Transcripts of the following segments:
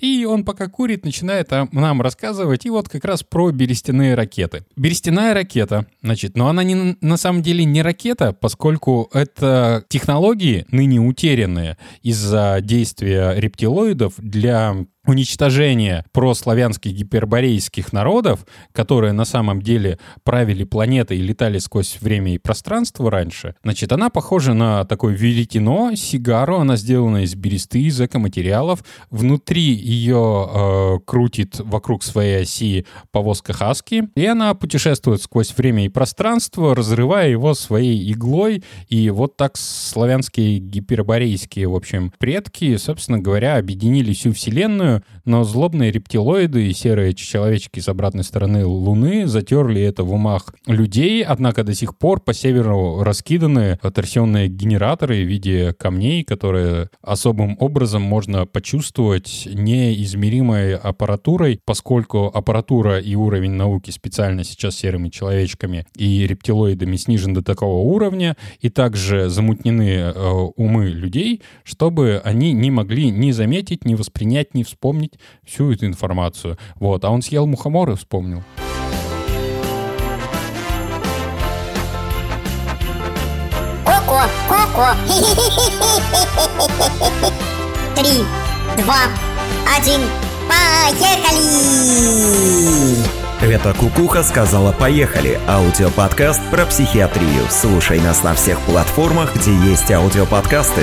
И он пока курит, начинает нам рассказывать и вот как раз про берестяные ракеты. Берестяная ракета, значит, но она не, на самом деле не ракета, поскольку это технологии, ныне утерянные из-за действия рептилоидов для уничтожение прославянских гиперборейских народов, которые на самом деле правили планетой и летали сквозь время и пространство раньше, значит, она похожа на такое веретено, сигару, она сделана из бересты, из экоматериалов. Внутри ее э, крутит вокруг своей оси повозка Хаски, и она путешествует сквозь время и пространство, разрывая его своей иглой, и вот так славянские гиперборейские, в общем, предки, собственно говоря, объединили всю Вселенную, но злобные рептилоиды и серые человечки с обратной стороны Луны затерли это в умах людей, однако до сих пор по северу раскиданы торсионные генераторы в виде камней, которые особым образом можно почувствовать неизмеримой аппаратурой, поскольку аппаратура и уровень науки специально сейчас серыми человечками и рептилоидами снижен до такого уровня, и также замутнены э, умы людей, чтобы они не могли ни заметить, ни воспринять, ни вспомнить вспомнить всю эту информацию. Вот. А он съел мухомор и вспомнил. Коко, коко. Три, два, один, поехали! Это Кукуха сказала «Поехали» – аудиоподкаст про психиатрию. Слушай нас на всех платформах, где есть аудиоподкасты.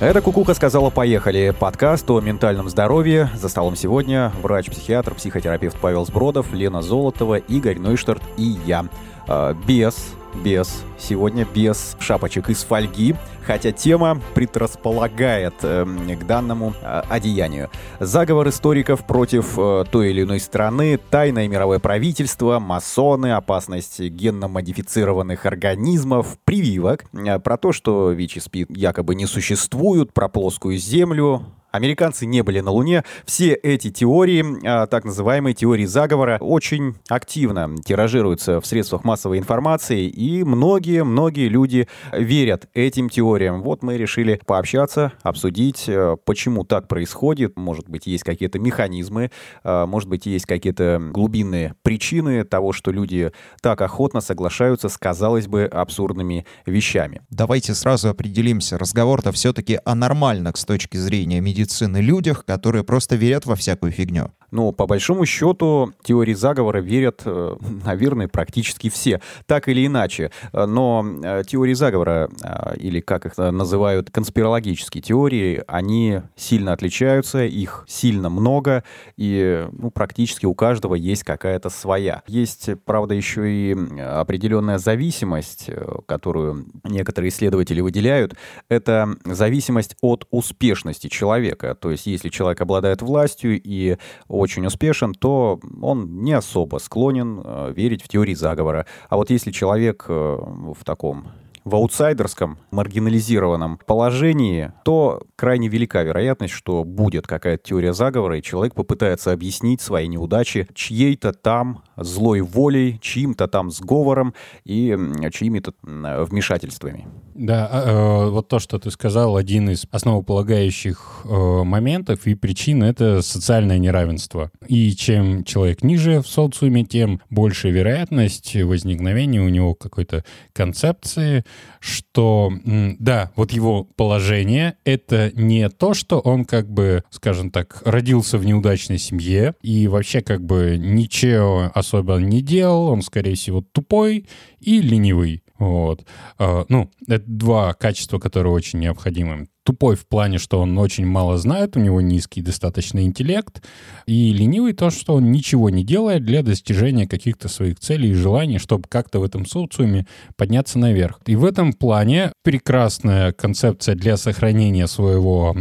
Это «Кукуха сказала «Поехали» – подкаст о ментальном здоровье. За столом сегодня врач-психиатр, психотерапевт Павел Сбродов, Лена Золотова, Игорь Нойштарт и я. А, без без, сегодня без шапочек из фольги, хотя тема предрасполагает э, к данному э, одеянию. Заговор историков против э, той или иной страны, тайное мировое правительство, масоны, опасность генно-модифицированных организмов, прививок, э, про то, что ВИЧ-СПИД якобы не существуют, про плоскую землю, Американцы не были на Луне. Все эти теории, а, так называемые теории заговора, очень активно тиражируются в средствах массовой информации, и многие-многие люди верят этим теориям. Вот мы решили пообщаться, обсудить, э, почему так происходит. Может быть, есть какие-то механизмы, э, может быть, есть какие-то глубинные причины того, что люди так охотно соглашаются с, казалось бы, абсурдными вещами. Давайте сразу определимся. Разговор-то все-таки о нормальных с точки зрения медицины медицины людях, которые просто верят во всякую фигню. Ну, по большому счету, теории заговора верят, э, наверное, практически все, так или иначе. Но э, теории заговора, э, или как их называют, конспирологические теории, они сильно отличаются, их сильно много, и ну, практически у каждого есть какая-то своя. Есть, правда, еще и определенная зависимость, которую некоторые исследователи выделяют. Это зависимость от успешности человека. То есть, если человек обладает властью и очень успешен, то он не особо склонен э, верить в теории заговора. А вот если человек э, в таком в аутсайдерском, маргинализированном положении, то крайне велика вероятность, что будет какая-то теория заговора, и человек попытается объяснить свои неудачи чьей-то там злой волей, чьим-то там сговором и чьими-то вмешательствами. Да, а, э, вот то, что ты сказал, один из основополагающих э, моментов и причин — это социальное неравенство. И чем человек ниже в социуме, тем больше вероятность возникновения у него какой-то концепции, что, да, вот его положение — это не то, что он как бы, скажем так, родился в неудачной семье и вообще как бы ничего особо не делал, он, скорее всего, тупой и ленивый. Вот. А, ну, это два качества, которые очень необходимы. Тупой в плане, что он очень мало знает, у него низкий достаточно интеллект, и ленивый то, что он ничего не делает для достижения каких-то своих целей и желаний, чтобы как-то в этом социуме подняться наверх. И в этом плане прекрасная концепция для сохранения своего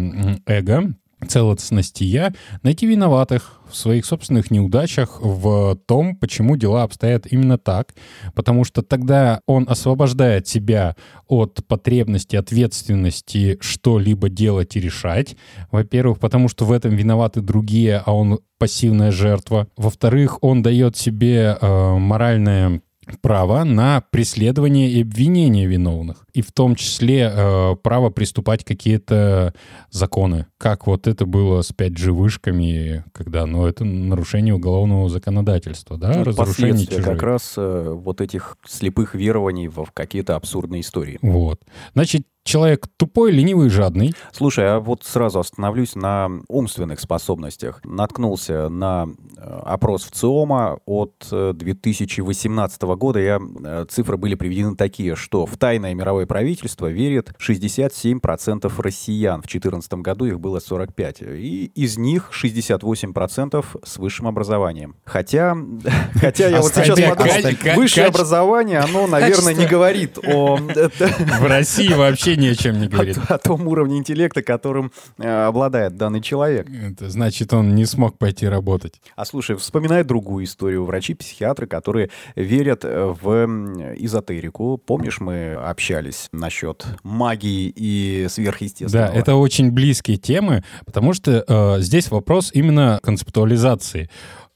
эго, целостности я, найти виноватых, в своих собственных неудачах в том, почему дела обстоят именно так, потому что тогда он освобождает себя от потребности, ответственности что-либо делать и решать. Во-первых, потому что в этом виноваты другие, а он пассивная жертва. Во-вторых, он дает себе э, моральное право на преследование и обвинение виновных. И в том числе э, право приступать какие-то законы. Как вот это было с 5G-вышками, когда, ну, это нарушение уголовного законодательства, да, Ну, разрушение чужих. как раз э, вот этих слепых верований в какие-то абсурдные истории. Вот. Значит, человек тупой, ленивый, жадный. Слушай, а вот сразу остановлюсь на умственных способностях. Наткнулся на э, опрос в ЦИОМа от э, 2018 года. Я, э, цифры были приведены такие, что в тайное мировое правительство верит 67% россиян. В 2014 году их было 45. И из них 68% с высшим образованием. Хотя, хотя я вот сейчас подумал, высшее образование, оно, наверное, не говорит о В России вообще ни о чем не говорит. о том уровне интеллекта, которым э, обладает данный человек. Это значит, он не смог пойти работать. А слушай, вспоминай другую историю. Врачи-психиатры, которые верят э, в эзотерику. Помнишь, мы общались насчет магии и Да, сверхъестественного? это очень близкие темы, потому что э, здесь вопрос именно концептуализации.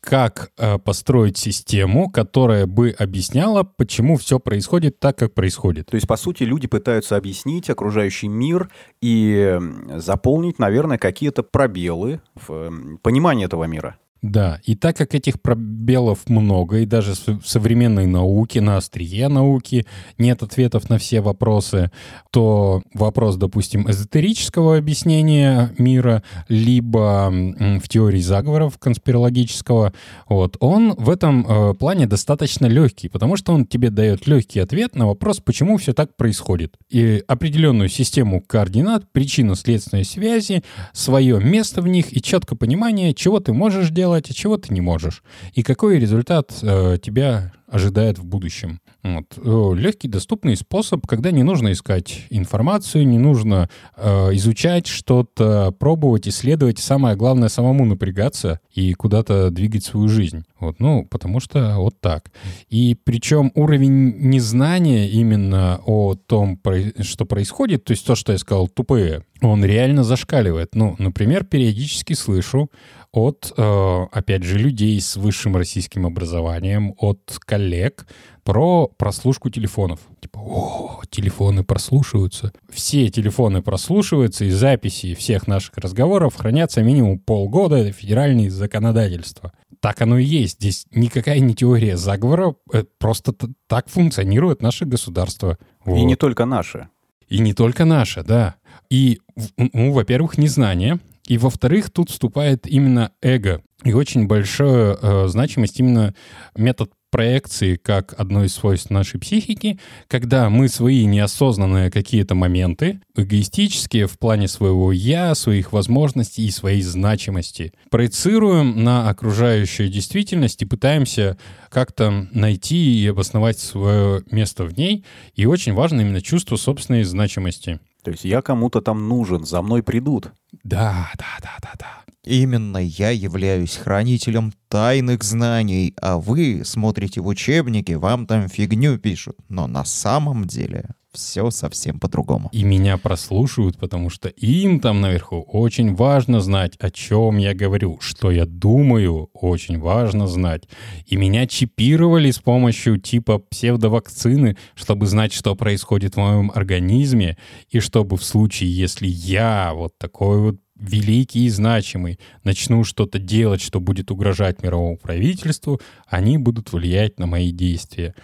Как э, построить систему, которая бы объясняла, почему все происходит так, как происходит. То есть, по сути, люди пытаются объяснить окружающий мир и заполнить, наверное, какие-то пробелы в м, понимании этого мира. Да, и так как этих пробелов много, и даже в современной науке, на острие науки нет ответов на все вопросы, то вопрос, допустим, эзотерического объяснения мира, либо в теории заговоров конспирологического, вот, он в этом э, плане достаточно легкий, потому что он тебе дает легкий ответ на вопрос, почему все так происходит. И определенную систему координат, причинно-следственной связи, свое место в них и четкое понимание, чего ты можешь делать, а чего ты не можешь. И какой результат э, тебя ожидает в будущем. Вот. Легкий, доступный способ, когда не нужно искать информацию, не нужно э, изучать что-то, пробовать, исследовать. И самое главное, самому напрягаться и куда-то двигать свою жизнь. Вот, ну, потому что вот так. И причем уровень незнания именно о том, что происходит, то есть то, что я сказал, тупые, он реально зашкаливает. Ну, например, периодически слышу от, э, опять же, людей с высшим российским образованием, от коллег про прослушку телефонов. Типа, о, телефоны прослушиваются. Все телефоны прослушиваются, и записи всех наших разговоров хранятся минимум полгода. Это федеральные законодательства. Так оно и есть. Здесь никакая не теория заговора, э, просто так функционирует наше государство. И Вот. не только наши. И не только наша, да. И, ну, во-первых, незнание. И, во-вторых, тут вступает именно эго. И очень большая э, значимость именно метод проекции как одно из свойств нашей психики, когда мы свои неосознанные какие-то моменты, эгоистические в плане своего «я», своих возможностей и своей значимости, проецируем на окружающую действительность и пытаемся как-то найти и обосновать свое место в ней. И очень важно именно чувство собственной значимости. То есть я кому-то там нужен, за мной придут. Да, да, да, да, да. Именно я являюсь хранителем тайных знаний, а вы смотрите в учебники, вам там фигню пишут. Но на самом деле все совсем по-другому. И меня прослушивают, потому что им там наверху очень важно знать, о чем я говорю, что я думаю, очень важно знать. И меня чипировали с помощью типа псевдовакцины, чтобы знать, что происходит в моем организме, и чтобы в случае, если я вот такой вот великий и значимый, начну что-то делать, что будет угрожать мировому правительству, они будут влиять на мои действия.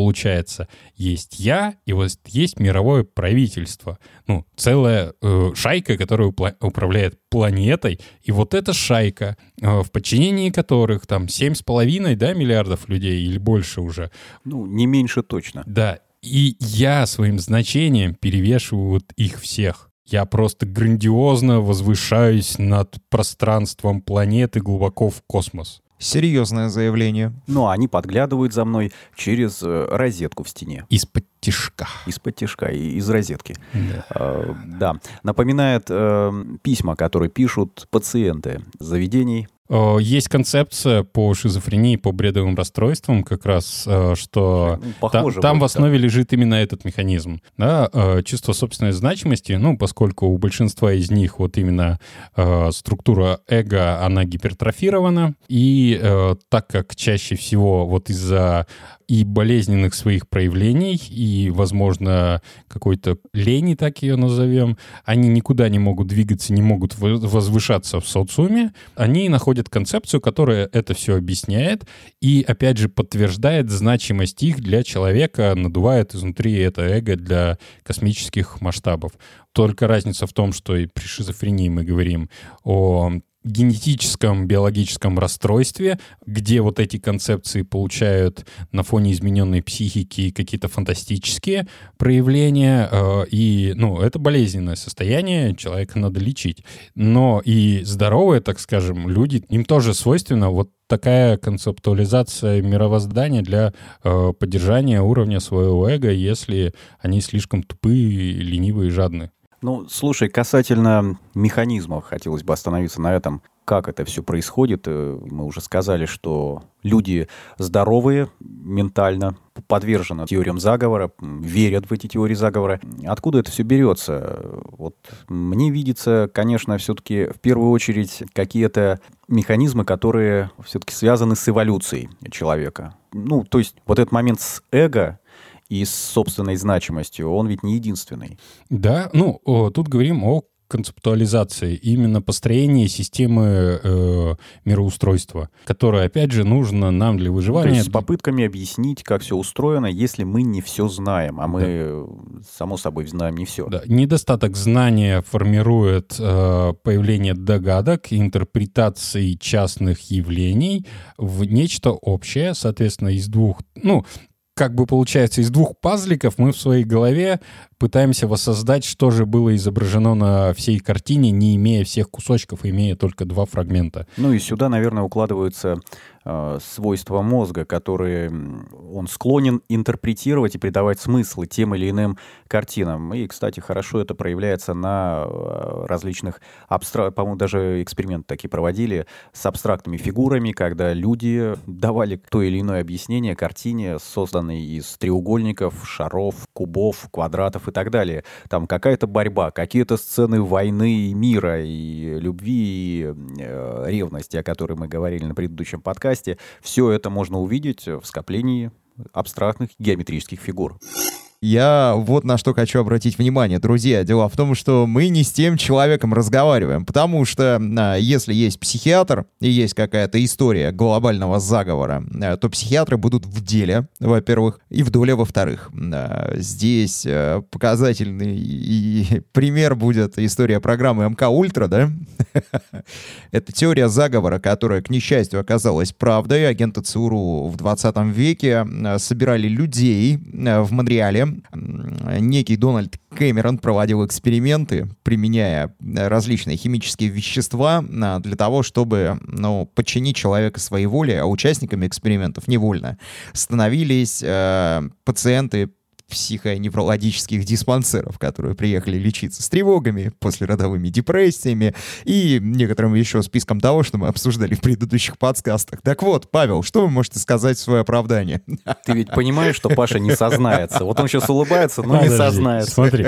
Получается, есть я, и вот есть мировое правительство. Ну, целая э, шайка, которая упла- управляет планетой. И вот эта шайка, э, в подчинении которых там 7,5 да, миллиардов людей или больше уже, Ну, не меньше точно. да, и я своим значением перевешиваю вот их всех. Я просто грандиозно возвышаюсь над пространством планеты глубоко в космос. Серьезное заявление. Ну, а они подглядывают за мной через э, розетку в стене. Из-под тишка. Из-под тяжка, и- из розетки. Да. Э, Да. Напоминает э, письма, которые пишут пациенты заведений. Э, Есть концепция по шизофрении, по бредовым расстройствам, как раз, э, что та- там в вроде, да. основе лежит именно этот механизм. Да, э, чувство собственной значимости, ну, поскольку у большинства из них вот именно э, структура эго, она гипертрофирована, и э, так как чаще всего вот из-за и болезненных своих проявлений, и, возможно, какой-то лени, так ее назовем. Они никуда не могут двигаться, не могут возвышаться в социуме. Они находят концепцию, которая это все объясняет и, опять же, подтверждает значимость их для человека, надувает изнутри это эго для космических масштабов. Только разница в том, что и при шизофрении мы говорим о генетическом биологическом расстройстве, где вот эти концепции получают на фоне измененной психики какие-то фантастические проявления, э, и, ну, это болезненное состояние, человека надо лечить. Но и здоровые, так скажем, люди, им тоже свойственно вот такая концептуализация мировоздания для э, поддержания уровня своего эго, если они слишком тупые, ленивые и жадные. Ну, слушай, касательно механизмов, хотелось бы остановиться на этом. Как это все происходит? Э, мы уже сказали, что люди здоровые ментально, подвержены теориям заговора, верят в эти теории заговора. Откуда это все берется? Вот мне видится, конечно, все-таки в первую очередь какие-то механизмы, которые все-таки связаны с эволюцией человека. Ну, то есть вот этот момент с эго, и с собственной значимостью, он ведь не единственный. Да, ну, тут говорим о концептуализации, именно построение системы э, мироустройства, которое, опять же, нужно нам для выживания. То есть с попытками объяснить, как все устроено, если мы не все знаем, а мы, да. само собой, знаем не все. Да. Недостаток знания формирует э, появление догадок, интерпретации частных явлений в нечто общее, соответственно, из двух, ну, как бы получается, из двух пазликов мы в своей голове пытаемся воссоздать, что же было изображено на всей картине, не имея всех кусочков, имея только два фрагмента. Ну и сюда, наверное, укладываются свойства мозга, которые он склонен интерпретировать и придавать смысл тем или иным картинам. И, кстати, хорошо это проявляется на э, различных абстрак... По-моему, даже эксперименты такие проводили с абстрактными фигурами, когда люди давали то или иное объяснение картине, созданной из треугольников, шаров, кубов, квадратов и так далее. Там какая-то борьба, какие-то сцены войны и мира, и любви, и э, ревности, о которой мы говорили на предыдущем подкасте. Все это можно увидеть в скоплении абстрактных геометрических фигур. Я вот на что хочу обратить внимание, друзья. Дело в том, что мы не с тем человеком разговариваем, потому что а, если есть психиатр и есть какая-то история глобального заговора, а, то психиатры будут в деле, во-первых, и в доле, во-вторых. А, здесь показательный пример будет история программы МК Ультра, да? Это теория заговора, которая, к несчастью, оказалась правдой. Агенты ЦУРУ в 20 веке собирали людей в Монреале, некий Дональд Кэмерон проводил эксперименты, применяя различные химические вещества а, для того, чтобы ну, подчинить человека своей воле, а участниками экспериментов невольно становились э, пациенты психоневрологических диспансеров, которые приехали лечиться с тревогами, послеродовыми депрессиями и некоторым еще списком того, что мы обсуждали в предыдущих подкастах. Так вот, Павел, что вы можете сказать в свое оправдание? Ты ведь понимаешь, что Паша не сознается. Вот он сейчас улыбается, но Подожди, не сознается. Смотри,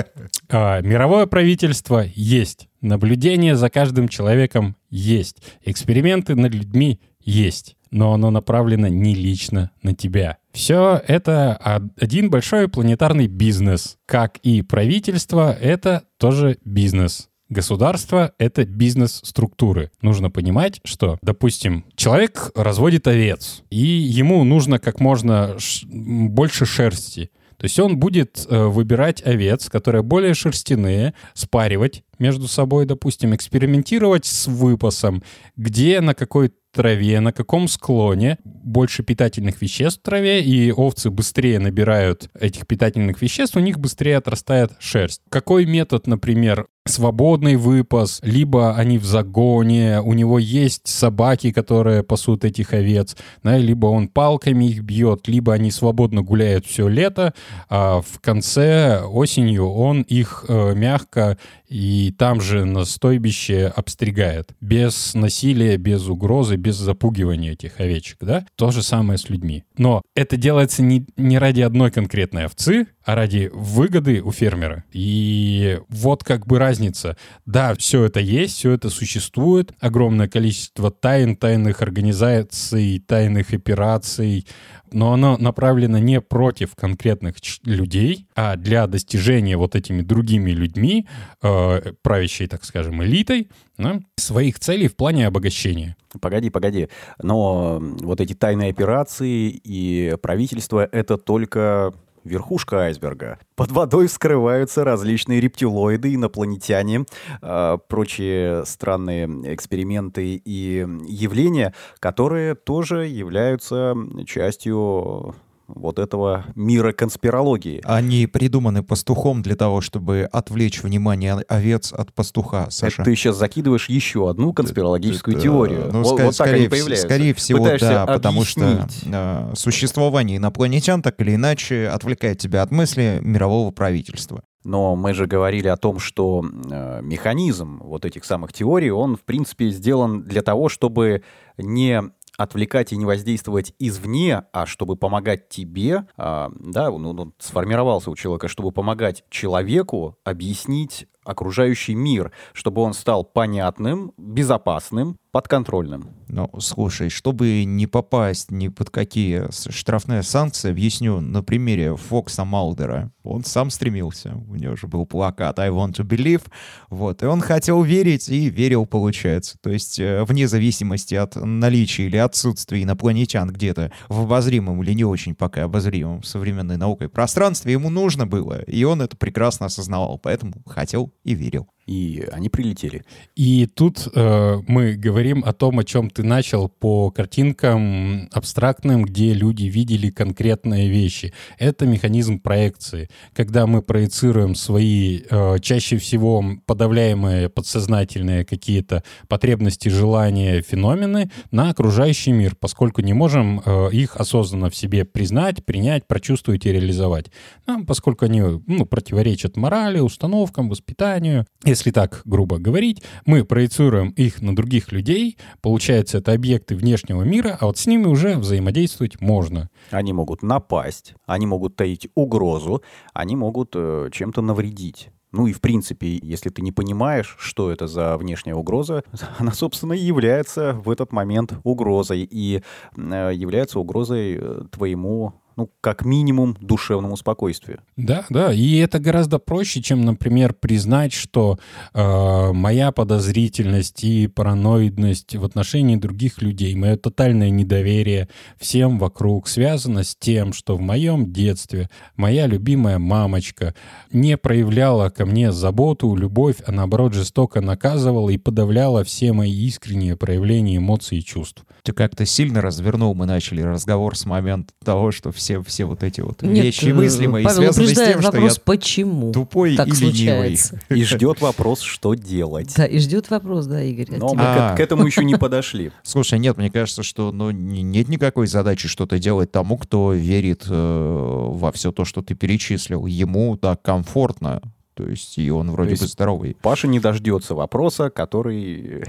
а, мировое правительство есть, наблюдение за каждым человеком есть, эксперименты над людьми есть но оно направлено не лично на тебя. Все это один большой планетарный бизнес. Как и правительство, это тоже бизнес. Государство — это бизнес-структуры. Нужно понимать, что, допустим, человек разводит овец, и ему нужно как можно больше шерсти. То есть он будет э, выбирать овец, которые более шерстяные, спаривать между собой, допустим, экспериментировать с выпасом, где на какой траве, на каком склоне больше питательных веществ в траве, и овцы быстрее набирают этих питательных веществ, у них быстрее отрастает шерсть. Какой метод, например, свободный выпас, либо они в загоне, у него есть собаки, которые пасут этих овец, да, либо он палками их бьет, либо они свободно гуляют все лето, а в конце осенью он их э, мягко и там же на стойбище обстригает. Без насилия, без угрозы, без запугивания этих овечек, да? То же самое с людьми. Но это делается не, не ради одной конкретной овцы, а ради выгоды у фермера. И вот как бы разница разница. Да, все это есть, все это существует, огромное количество тайн, тайных организаций, тайных операций, но оно направлено не против конкретных людей, а для достижения вот этими другими людьми, э, правящей, так скажем, элитой, да, своих целей в плане обогащения. Погоди, погоди. Но вот эти тайные операции и правительство — это только верхушка айсберга. Под водой скрываются различные рептилоиды, инопланетяне, э, прочие странные эксперименты и явления, которые тоже являются частью вот этого мира конспирологии. Они придуманы пастухом для того, чтобы отвлечь внимание овец от пастуха, Саша. Это ты сейчас закидываешь еще одну конспирологическую Это, теорию. Ну, вот, ска- вот так скорее, они появляются. скорее всего, Пытаешься да, потому что объяснить. э, существование инопланетян так или иначе отвлекает тебя от мысли мирового правительства. Но мы же говорили о том, что э, механизм вот этих самых теорий, он, в принципе, сделан для того, чтобы не отвлекать и не воздействовать извне, а чтобы помогать тебе, а, да, ну, он сформировался у человека, чтобы помогать человеку объяснить окружающий мир, чтобы он стал понятным, безопасным, подконтрольным. Ну, слушай, чтобы не попасть ни под какие штрафные санкции, объясню на примере Фокса Малдера. Он сам стремился, у него же был плакат «I want to believe», вот, и он хотел верить, и верил, получается. То есть, э, вне зависимости от наличия или отсутствия инопланетян где-то в обозримом или не очень пока обозримом современной наукой пространстве, ему нужно было, и он это прекрасно осознавал, поэтому хотел и верил. И они прилетели. И тут э, мы говорим о том, о чем ты начал по картинкам абстрактным, где люди видели конкретные вещи. Это механизм проекции. Когда мы проецируем свои, э, чаще всего подавляемые подсознательные какие-то потребности, желания, феномены на окружающий мир, поскольку не можем э, их осознанно в себе признать, принять, прочувствовать и реализовать. Ну, поскольку они ну, противоречат морали, установкам, воспитанию. Если так грубо говорить, мы проецируем их на других людей, получается, это объекты внешнего мира, а вот с ними уже взаимодействовать можно. Они могут напасть, они могут таить угрозу, они могут э, чем-то навредить. Ну и в принципе, если ты не понимаешь, что это за внешняя угроза, она, собственно, и является в этот момент угрозой и э, является угрозой э, твоему, ну, как минимум, душевному спокойствию. Да, да, и это гораздо проще, чем, например, признать, что э, моя подозрительность и параноидность в отношении других людей, мое тотальное недоверие всем вокруг связано с тем, что в моем детстве моя любимая мамочка не проявляла ко мне заботу, любовь, а наоборот жестоко наказывала и подавляла все мои искренние проявления эмоций и чувств. Ты как-то сильно развернул, мы начали разговор с момента того, что все, все вот эти вот Нет, вещи э, мыслимые Павел связаны с тем, что я вопрос, почему тупой так и ленивый. случается. И ждет вопрос, что делать. Да, и ждет вопрос, да, Игорь, Но мы. А. к, к этому еще не подошли. Слушай, нет, мне кажется, что ну, не- нет никакой задачи что-то делать тому, кто верит э, во все то, что ты перечислил. Ему так комфортно. То есть, и он вроде есть бы здоровый. Паша не дождется вопроса, который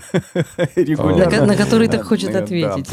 На, регулярно... на который так хочет ответить.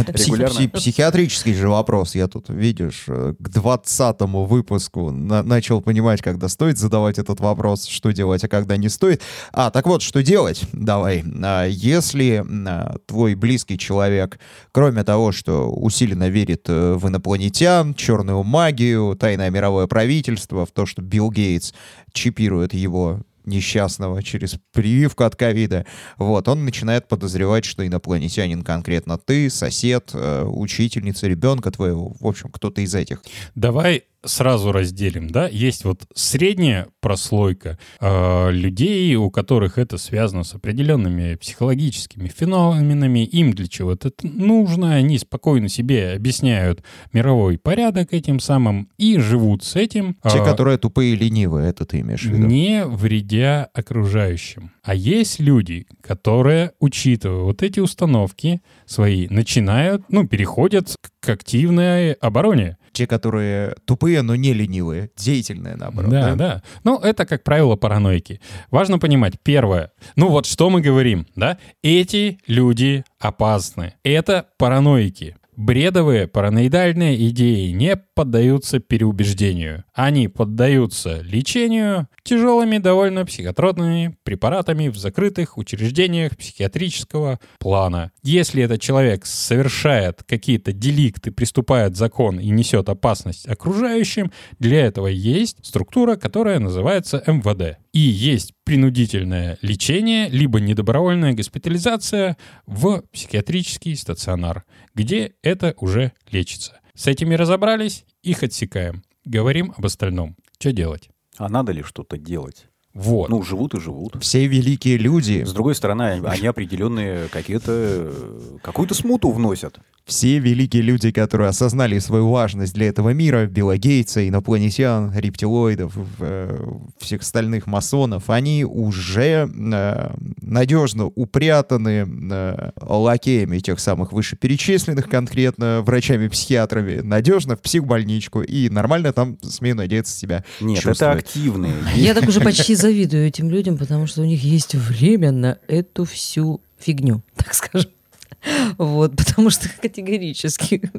Психиатрический же вопрос. Я тут, видишь, э, к двадцатому выпуску на- начал понимать, когда стоит задавать этот вопрос, что делать, а когда не стоит. А, так вот, что делать? Давай. А, Если а, твой близкий человек, кроме того, что усиленно верит э, в инопланетян, черную магию, тайное мировое правительство, в то, что Билл Гейтс чипирует его несчастного через прививку от ковида, вот, он начинает подозревать, что инопланетянин конкретно ты, сосед, э, учительница ребенка твоего, в общем, кто-то из этих. Давай сразу разделим, да, есть вот средняя прослойка э, людей, у которых это связано с определенными психологическими феноменами, им для чего-то это нужно, они спокойно себе объясняют мировой порядок этим самым и живут с этим. Те, э, которые тупые и ленивые, это ты имеешь в виду? не вредя окружающим. А есть люди, которые, учитывая вот эти установки свои, начинают, ну, переходят к активной обороне. Те, которые тупые, но не ленивые, деятельные, наоборот. Да, да. Ну, это, как правило, параноики. Важно понимать, первое, ну вот что мы говорим, да? Эти люди опасны. Это параноики. Бредовые, параноидальные идеи не поддаются переубеждению. Они поддаются лечению тяжелыми довольно психотропными препаратами в закрытых учреждениях психиатрического плана. Если этот человек совершает какие-то деликты, приступает закон и несет опасность окружающим, для этого есть структура, которая называется МВД. И есть принудительное лечение, либо недобровольная госпитализация в психиатрический стационар, где это уже лечится. С этими разобрались, их отсекаем. Говорим об остальном. Что делать? А надо ли что-то делать? Вот. Ну, живут и живут. Все великие люди, С другой стороны, они- определенные какие-то... Какую-то смуту вносят. все великие люди, которые осознали свою важность для этого мира, Билла Гейтса, инопланетян, рептилоидов, э, всех остальных масонов, они уже э, надежно упрятаны э, лакеями тех самых вышеперечисленных, конкретно врачами-психиатрами, надежно в психбольничку и нормально там, смею надеяться, себя Нет, это чувствовать. активные. Я так уже почти завидую этим людям, потому что у них есть время на эту всю фигню, так скажем. Вот, потому что категорически.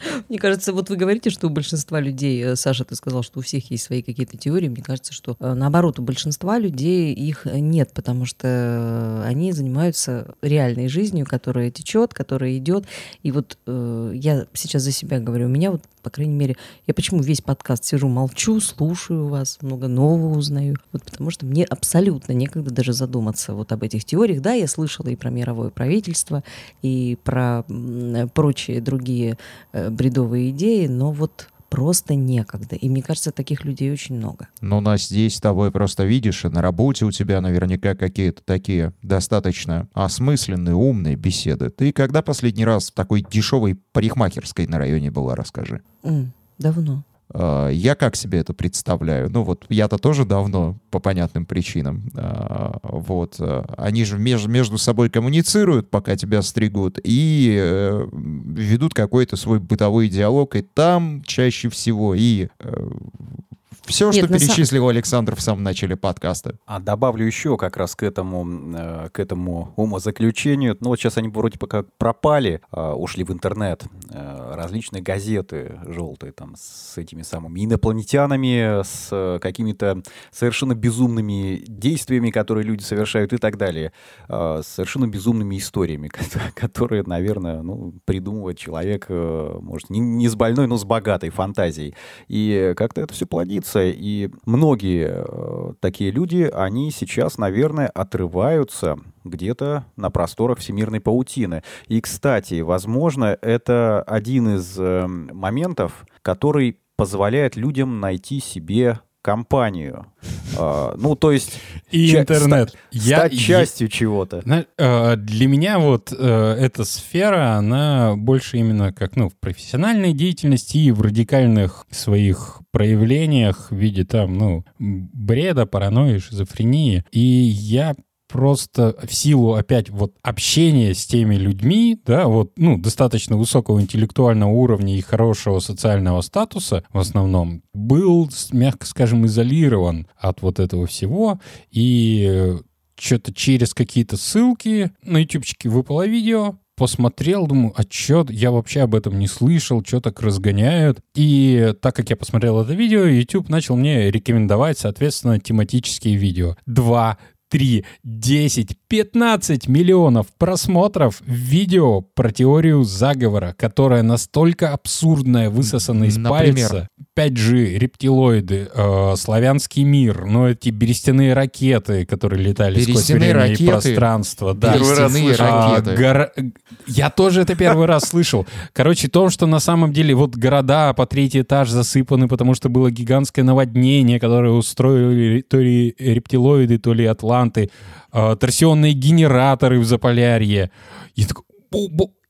Мне кажется, вот вы говорите, что у большинства людей, э, Саша, ты сказал, что у всех есть свои какие-то теории. Мне кажется, что э, наоборот, у большинства людей их нет, потому что э, они занимаются реальной жизнью, которая течет, которая идет. И вот э, я сейчас за себя говорю, у меня вот, по крайней мере, я почему весь подкаст сижу, молчу, слушаю вас, много нового узнаю. Вот потому что мне абсолютно некогда даже задуматься вот об этих теориях. Да, я слышала и про мировое правительство, и про прочие другие э, бредовые идеи, но вот просто некогда. И мне кажется, таких людей очень много. Ну, нас здесь с тобой просто видишь, и на работе у тебя наверняка какие-то такие достаточно осмысленные, умные беседы. Ты когда последний раз в такой дешевой парикмахерской на районе была, расскажи. М, давно. А, Я как себе это представляю? Ну вот я-то тоже давно, по понятным причинам. А, Вот. а, Они же меж- между собой коммуницируют, пока тебя стригут, и э, ведут какой-то свой бытовой диалог, и там чаще всего и все, Нет, что перечислил Александр в самом начале подкаста. А добавлю еще как раз к этому, э, к этому умозаключению. Ну, вот сейчас они вроде бы как пропали, а, ушли в интернет. Э, Различные газеты желтые там с этими самыми инопланетянами, с э, какими-то совершенно безумными действиями, которые люди совершают и так далее. А, с Совершенно безумными историями, ко- которые, наверное, ну, придумывает человек, может, не, не с больной, но с богатой фантазией. И как-то это все плодится. И многие э, такие люди, они сейчас, наверное, отрываются где-то на просторах всемирной паутины. И, кстати, возможно, это один из э, моментов, который позволяет людям найти себе компанию. А, ну, то есть... И ча- интернет. ста- Я- стать я- частью чего-то. Зна- э, Для меня вот э, эта сфера, она больше именно как, ну, в профессиональной деятельности и в радикальных своих проявлениях в виде там, ну, бреда, паранойи, шизофрении. И я просто в силу опять вот общения с теми людьми, да, вот, ну, достаточно высокого интеллектуального уровня и хорошего социального статуса в основном, был, мягко скажем, изолирован от вот этого всего. И что-то через какие-то ссылки на ютубчике выпало видео, посмотрел, думаю, а чё, я вообще об этом не слышал, что так разгоняют. И так как я посмотрел это видео, YouTube начал мне рекомендовать, соответственно, тематические видео. Два 3, 10, 15 миллионов просмотров видео про теорию заговора, которая настолько абсурдная, высосана из Например? пальца. 5G, рептилоиды, э, славянский мир, ну эти берестяные ракеты, которые летали сквозь Берестяные время и ракеты? пространство. Да. Первый раз Берестяные слышу. А, ракеты. гора- Я тоже это первый раз слышал. Короче, то, что на самом деле вот города по третий этаж засыпаны, потому что было гигантское наводнение, которое устроили то ли рептилоиды, то ли атланты, а, торсионные генераторы в Заполярье. И, такой,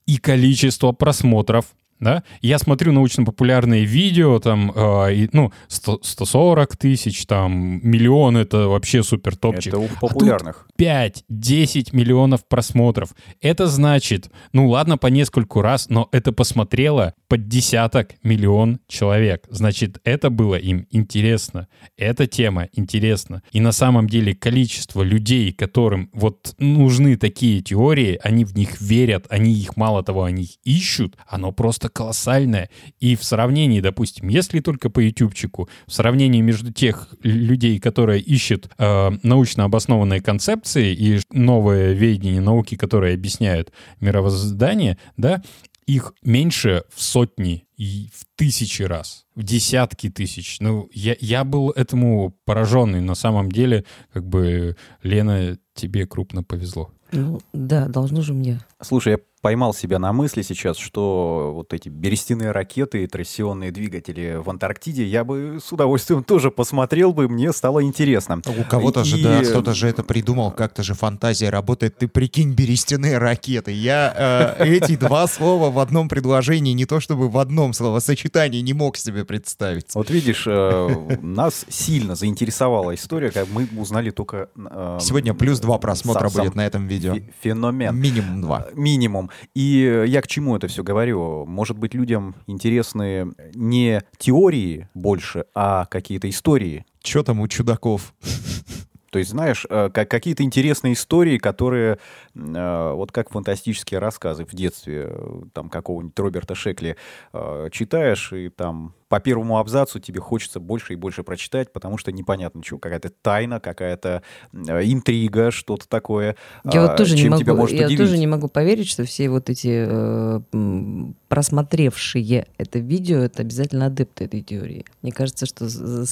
и количество просмотров да, я смотрю научно-популярные видео, там, э, и, ну, 100, 140 тысяч, там, миллион, это вообще супер топчик. Это у популярных. 5-10 миллионов просмотров. Это значит, ну ладно, по нескольку раз, но это посмотрело под десяток миллион человек. Значит, это было им интересно. Эта тема интересна. И на самом деле количество людей, которым вот нужны такие теории, они в них верят, они их, мало того, они их ищут, оно просто колоссальное. И в сравнении, допустим, если только по ютубчику, в сравнении между тех людей, которые ищут э, научно обоснованные концепции и новое ведение науки, которые объясняют мировоздание, да, их меньше в сотни и в тысячи раз, в десятки тысяч. Ну, я, я был этому пораженный. На самом деле, как бы, Лена, тебе крупно повезло. Ну, да, должно же мне. Слушай, я поймал себя на мысли сейчас, что вот эти берестяные ракеты и трассионные двигатели в Антарктиде, я бы с удовольствием тоже посмотрел бы, мне стало интересно. У кого-то же, И- да, кто-то же это придумал, как-то же фантазия работает. Ты прикинь, берестяные ракеты. Я э, эти два слова в одном предложении, не то чтобы в одном словосочетании, не мог себе представить. Вот видишь, э, нас сильно заинтересовала история, как мы узнали только... э, Сегодня плюс два просмотра сам- будет на этом видео. фе- Феномен. Минимум два. Минимум. И я к чему это все говорю? Может быть, людям интересны не теории больше, а какие-то истории. Че там у чудаков? То есть, знаешь, э, как какие-то интересные истории, которые, вот как фантастические рассказы в детстве, э, там какого-нибудь Роберта Шекли э, читаешь, и там по первому абзацу тебе хочется больше и больше прочитать, потому что непонятно чего, какая-то тайна, какая-то э, интрига, что-то такое. Я а, вот тоже не могу, тебя может я удивить. тоже не могу поверить, что все вот эти э, просмотревшие это видео, это обязательно адепты этой теории. Мне кажется, что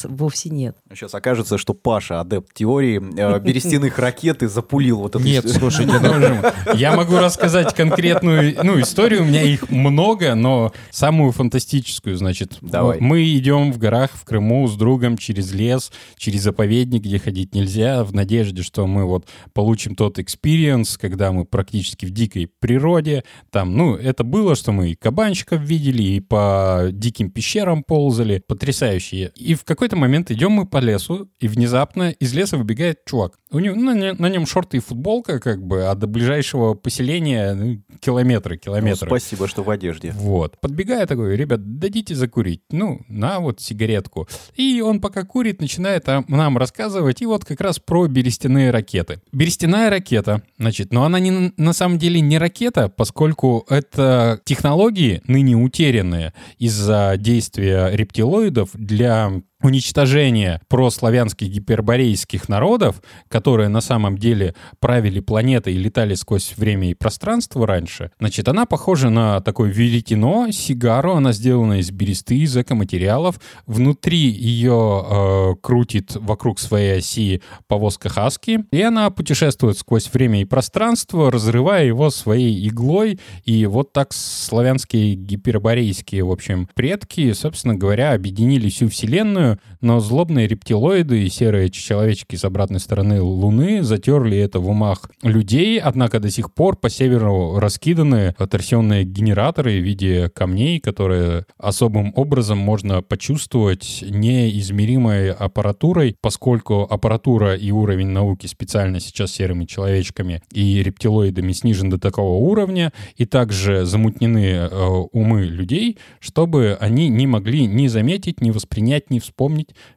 вовсе нет. Сейчас окажется, что Паша, адепт теории э, берестяных ракет, и запулил вот эту Нет, слушай, Боже мой. Я могу рассказать конкретную ну, историю, у меня их много, но самую фантастическую, значит. Давай. Мы идем в горах в Крыму с другом через лес, через заповедник, где ходить нельзя, в надежде, что мы вот получим тот experience, когда мы практически в дикой природе. Там, ну, это было, что мы и кабанчиков видели, и по диким пещерам ползали. Потрясающие. И в какой-то момент идем мы по лесу, и внезапно из леса выбегает чувак. У него на, на нем шорты и футболка, как бы, а до ближайшего поселения ну, километры, Ну, километры. спасибо, что в одежде. Вот. Подбегает такой, ребят, дадите закурить. Ну, на вот сигаретку. И он пока курит, начинает нам рассказывать, и вот как раз про берестяные ракеты. Берестяная ракета, значит, но она не, на самом деле не ракета, поскольку это технологии, ныне утерянные из-за действия рептилоидов для уничтожения прославянских гиперборейских народов, которые на самом деле правили планетой и летали сквозь время и пространство раньше, значит, она похожа на такое веретено, сигару, она сделана из бересты, из экоматериалов. Внутри ее э, крутит вокруг своей оси повозка Хаски, и она путешествует сквозь время и пространство, разрывая его своей иглой, и вот так славянские гиперборейские, в общем, предки, собственно говоря, объединили всю Вселенную, но злобные рептилоиды и серые человечки с обратной стороны Луны затерли это в умах людей, однако до сих пор по северу раскиданы торсионные генераторы в виде камней, которые особым образом можно почувствовать неизмеримой аппаратурой, поскольку аппаратура и уровень науки специально сейчас серыми человечками и рептилоидами снижен до такого уровня, и также замутнены э, умы людей, чтобы они не могли ни заметить, ни воспринять, ни вспомнить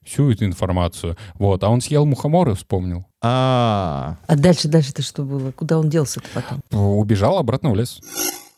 всю эту информацию. Вот. А он съел мухомор и вспомнил. А, А дальше, дальше-то что было? Куда он делся-то потом? Убежал обратно в лес.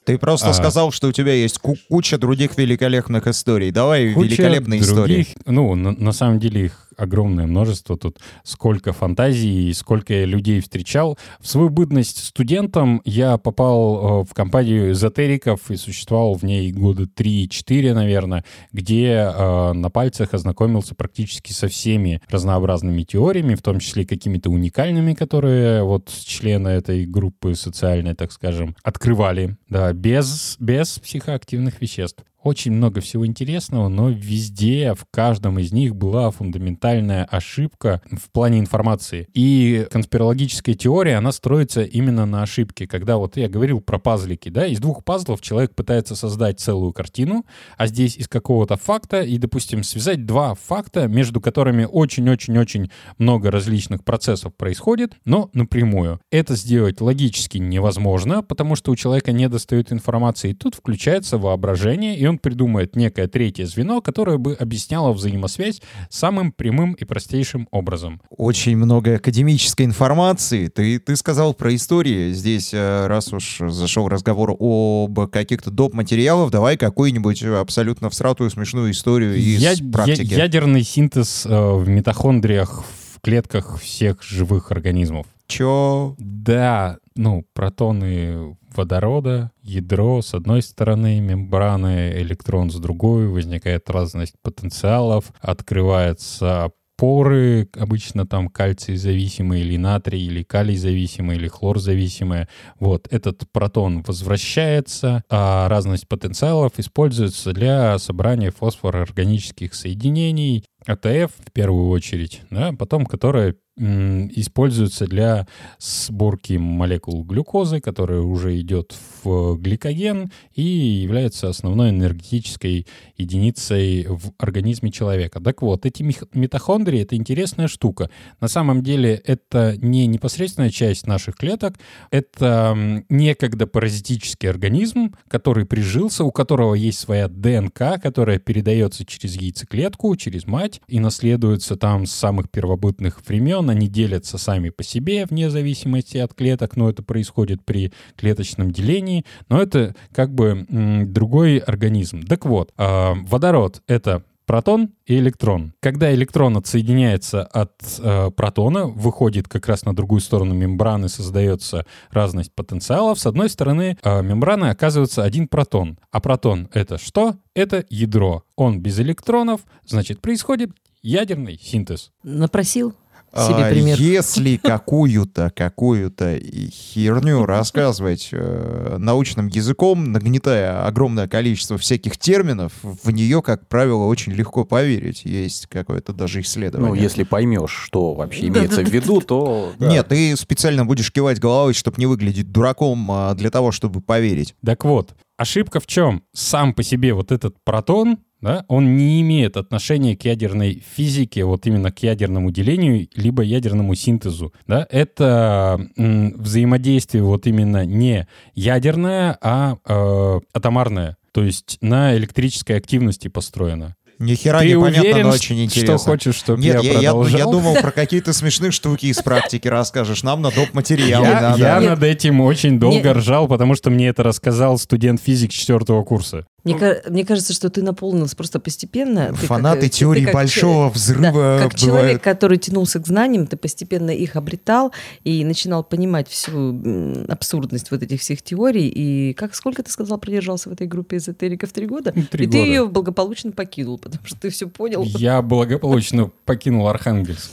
ты просто А. сказал, что у тебя есть ку- куча других великолепных историй. Давай Куча великолепные других, истории. Ну, на, на самом деле их огромное множество. Тут сколько фантазий сколько я людей встречал. В свою бытность студентом я попал э, в компанию эзотериков и существовал в ней года 3-4, наверное, где э, на пальцах ознакомился практически со всеми разнообразными теориями, в том числе какими-то уникальными, которые вот члены этой группы социальной, так скажем, открывали, да, без, без психоактивных веществ. Очень много всего интересного, но везде, в каждом из них была фундаментальная ошибка в плане информации. И конспирологическая теория, она строится именно на ошибке. Когда вот я говорил про пазлики, да, из двух пазлов человек пытается создать целую картину, а здесь из какого-то факта, и, допустим, связать два факта, между которыми очень-очень-очень много различных процессов происходит, но напрямую. Это сделать логически невозможно, потому что у человека не достает информации. И тут включается воображение, и придумает некое третье звено, которое бы объясняло взаимосвязь самым прямым и простейшим образом. Очень много академической информации. Ты, ты сказал про истории. Здесь, э, раз уж зашел разговор об каких-то доп. материалах, давай какую-нибудь абсолютно всратую смешную историю из Я- практики. я- ядерный синтез э, в митохондриях в клетках всех живых организмов. Чё? Да, ну, протоны водорода, ядро с одной стороны, мембраны, электрон с другой, возникает разность потенциалов, открывается поры, обычно там кальций зависимый или натрий, или калий зависимый, или хлор зависимый. Вот, этот протон возвращается, а разность потенциалов используется для собрания фосфороорганических соединений, АТФ в первую очередь, да, потом которая используется для сборки молекул глюкозы, которая уже идет в гликоген и является основной энергетической единицей в организме человека. Так вот, эти митохондрии — это интересная штука. На самом деле это не непосредственная часть наших клеток, это некогда паразитический организм, который прижился, у которого есть своя ДНК, которая передается через яйцеклетку, через мать и наследуется там с самых первобытных времен. Они делятся сами по себе вне зависимости от клеток, но это происходит при клеточном делении. Но это как бы другой организм. Так вот, а, водород — это протон и электрон. Когда электрон отсоединяется от э, протона, выходит как раз на другую сторону мембраны, создается разность потенциалов. С одной стороны э, мембраны оказывается один протон. А протон — это что? Это ядро. Он без электронов, значит, происходит ядерный синтез. Напросил себе А, пример. Если какую-то, какую-то херню рассказывать э, научным языком, нагнетая огромное количество всяких терминов, в нее, как правило, очень легко поверить. Есть какое-то даже исследование. Ну, если поймешь, что вообще имеется в виду, то... да. Нет, ты специально будешь кивать головой, чтобы не выглядеть дураком, а для того, чтобы поверить. Так вот, ошибка в чем? Сам по себе вот этот протон, да, он не имеет отношения к ядерной физике, вот именно к ядерному делению, либо ядерному синтезу. Да? Это м, взаимодействие вот именно не ядерное, а э, атомарное. То есть на электрической активности построено. Ни хера Ты непонятно, уверен, но очень интересно. что хочешь, чтобы Нет, я, я, я- продолжал? я думал про какие-то смешные штуки из практики расскажешь. Нам на доп. материалы Я, надо. я Нет. над этим очень долго ржал, потому что мне это рассказал студент физик четвертого курса. Мне, ка- мне кажется, что ты наполнился просто постепенно. Ты как, Фанаты э, ты теории как большого че- взрыва Да, как бывают. человек, который тянулся к знаниям, ты постепенно их обретал и начинал понимать всю абсурдность вот этих всех теорий. И как сколько ты сказал, продержался в этой группе эзотериков? Три года? Три и ты года. ее благополучно покинул, потому что ты все понял. Я благополучно покинул Архангельск.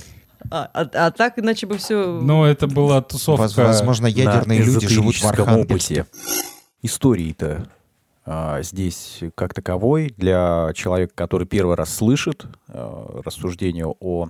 А, а- а так иначе бы все... Но это была тусовка... Воз- Возможно, ядерные на люди живут в Архангельске. опыте. Истории-то здесь как таковой для человека, который первый раз слышит а, рассуждения о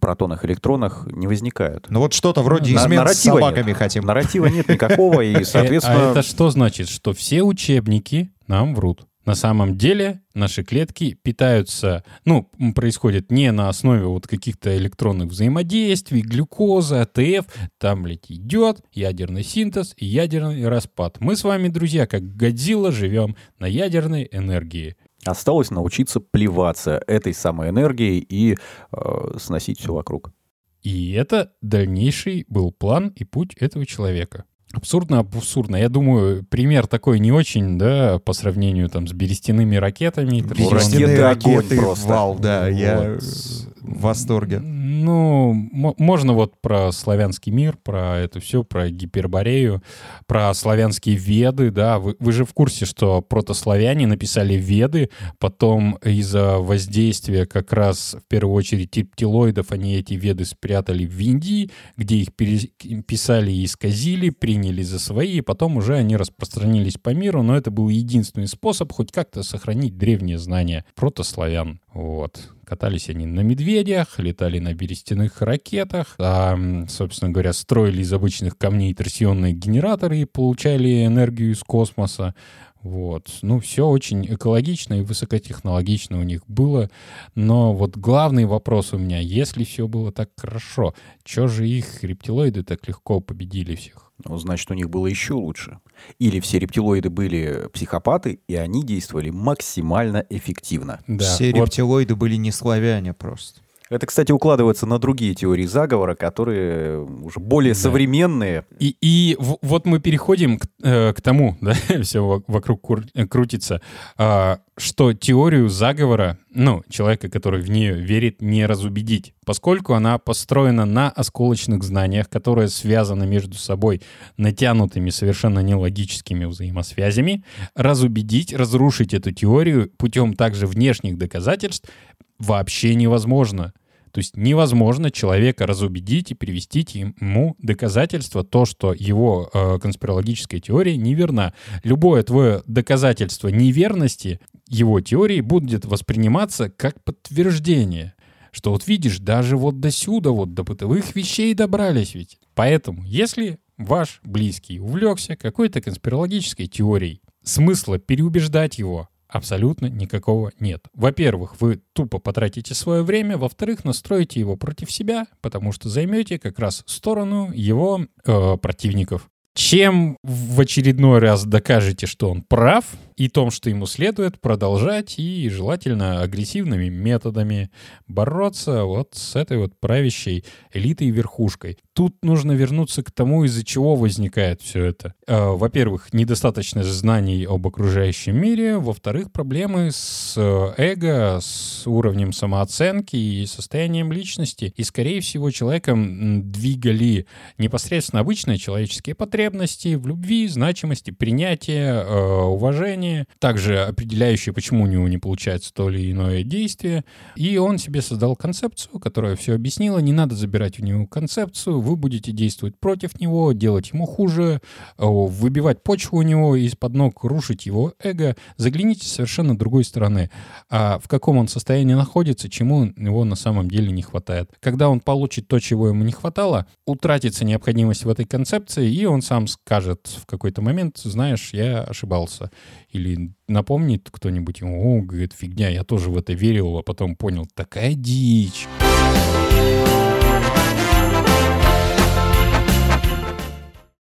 протонах, электронах, не возникают. Ну вот что-то вроде На- измен с нарратива нет. собаками хотим. Нарратива нет никакого, и, Э, соответственно... А это что значит? Что все учебники нам врут. На самом деле наши клетки питаются, ну, происходит не на основе вот каких-то электронных взаимодействий, глюкозы, АТФ, там, блядь, идет ядерный синтез и ядерный распад. Мы с вами, друзья, как Годзилла, живем на ядерной энергии. Осталось научиться плеваться этой самой энергией и э, сносить все вокруг. И это дальнейший был план и путь этого человека. Абсурдно, абсурдно. Я думаю, пример такой не очень, да, по сравнению там с берестяными ракетами. Берестяные огонь ракеты, просто. вау, да, я Вот. В восторге. Ну, мо- можно вот про славянский мир, про это все, про Гиперборею, про славянские веды, да. Вы, вы же в курсе, что протославяне написали веды, потом из-за воздействия как раз в первую очередь рептилоидов они эти веды спрятали в Индии, где их переписали и исказили, приняли за свои, и потом уже они распространились по миру, но это был единственный способ хоть как-то сохранить древние знания протославян. Вот. Катались они на медведях, летали на берестяных ракетах, а, собственно говоря, строили из обычных камней торсионные генераторы и получали энергию из космоса. Вот. Ну, все очень экологично и высокотехнологично у них было. Но вот главный вопрос у меня, если все было так хорошо, что же их рептилоиды так легко победили всех? Ну, значит, у них было еще лучше. Или все рептилоиды были психопаты, и они действовали максимально эффективно. Да, Все вот рептилоиды были не славяне просто. Это, кстати, укладывается на другие теории заговора, которые уже более Да. современные. И, и вот мы переходим к, э, к тому, да, все вокруг э, крутится, а, что теорию заговора, ну, человека, который в нее верит, не разубедить, поскольку она построена на осколочных знаниях, которые связаны между собой натянутыми совершенно нелогическими взаимосвязями, разубедить, разрушить эту теорию путем также внешних доказательств вообще невозможно. То есть невозможно человека разубедить и привести ему доказательство, то, что его э, конспирологическая теория неверна. Любое твое доказательство неверности его теории будет восприниматься как подтверждение. Что вот видишь, даже вот до сюда, вот до бытовых вещей добрались ведь. Поэтому, если ваш близкий увлекся какой-то конспирологической теорией, смысла переубеждать его абсолютно никакого нет. Во-первых, вы тупо потратите свое время, во-вторых, настроите его против себя, потому что займете как раз сторону его э, противников. Чем в очередной раз докажете, что он прав, и том, что ему следует продолжать и желательно агрессивными методами бороться вот с этой вот правящей элитой и верхушкой. Тут нужно вернуться к тому, из-за чего возникает все это. Э, Во-первых, недостаточно знаний об окружающем мире. Во-вторых, проблемы с э, эго, с уровнем самооценки и состоянием личности. И, скорее всего, человеком двигали непосредственно обычные человеческие потребности в любви, значимости, принятии, э, уважении, также определяющие, почему у него не получается то или иное действие. И он себе создал концепцию, которая все объяснила. Не надо забирать у него концепцию, вы будете действовать против него, делать ему хуже, выбивать почву у него из-под ног, рушить его эго. Загляните с совершенно другой стороны. А в каком он состоянии находится, чему его на самом деле не хватает. Когда он получит то, чего ему не хватало, утратится необходимость в этой концепции, и он сам скажет в какой-то момент, знаешь, я ошибался. Или напомнит кто-нибудь ему, о, говорит, фигня, я тоже в это верил, а потом понял, такая дичь.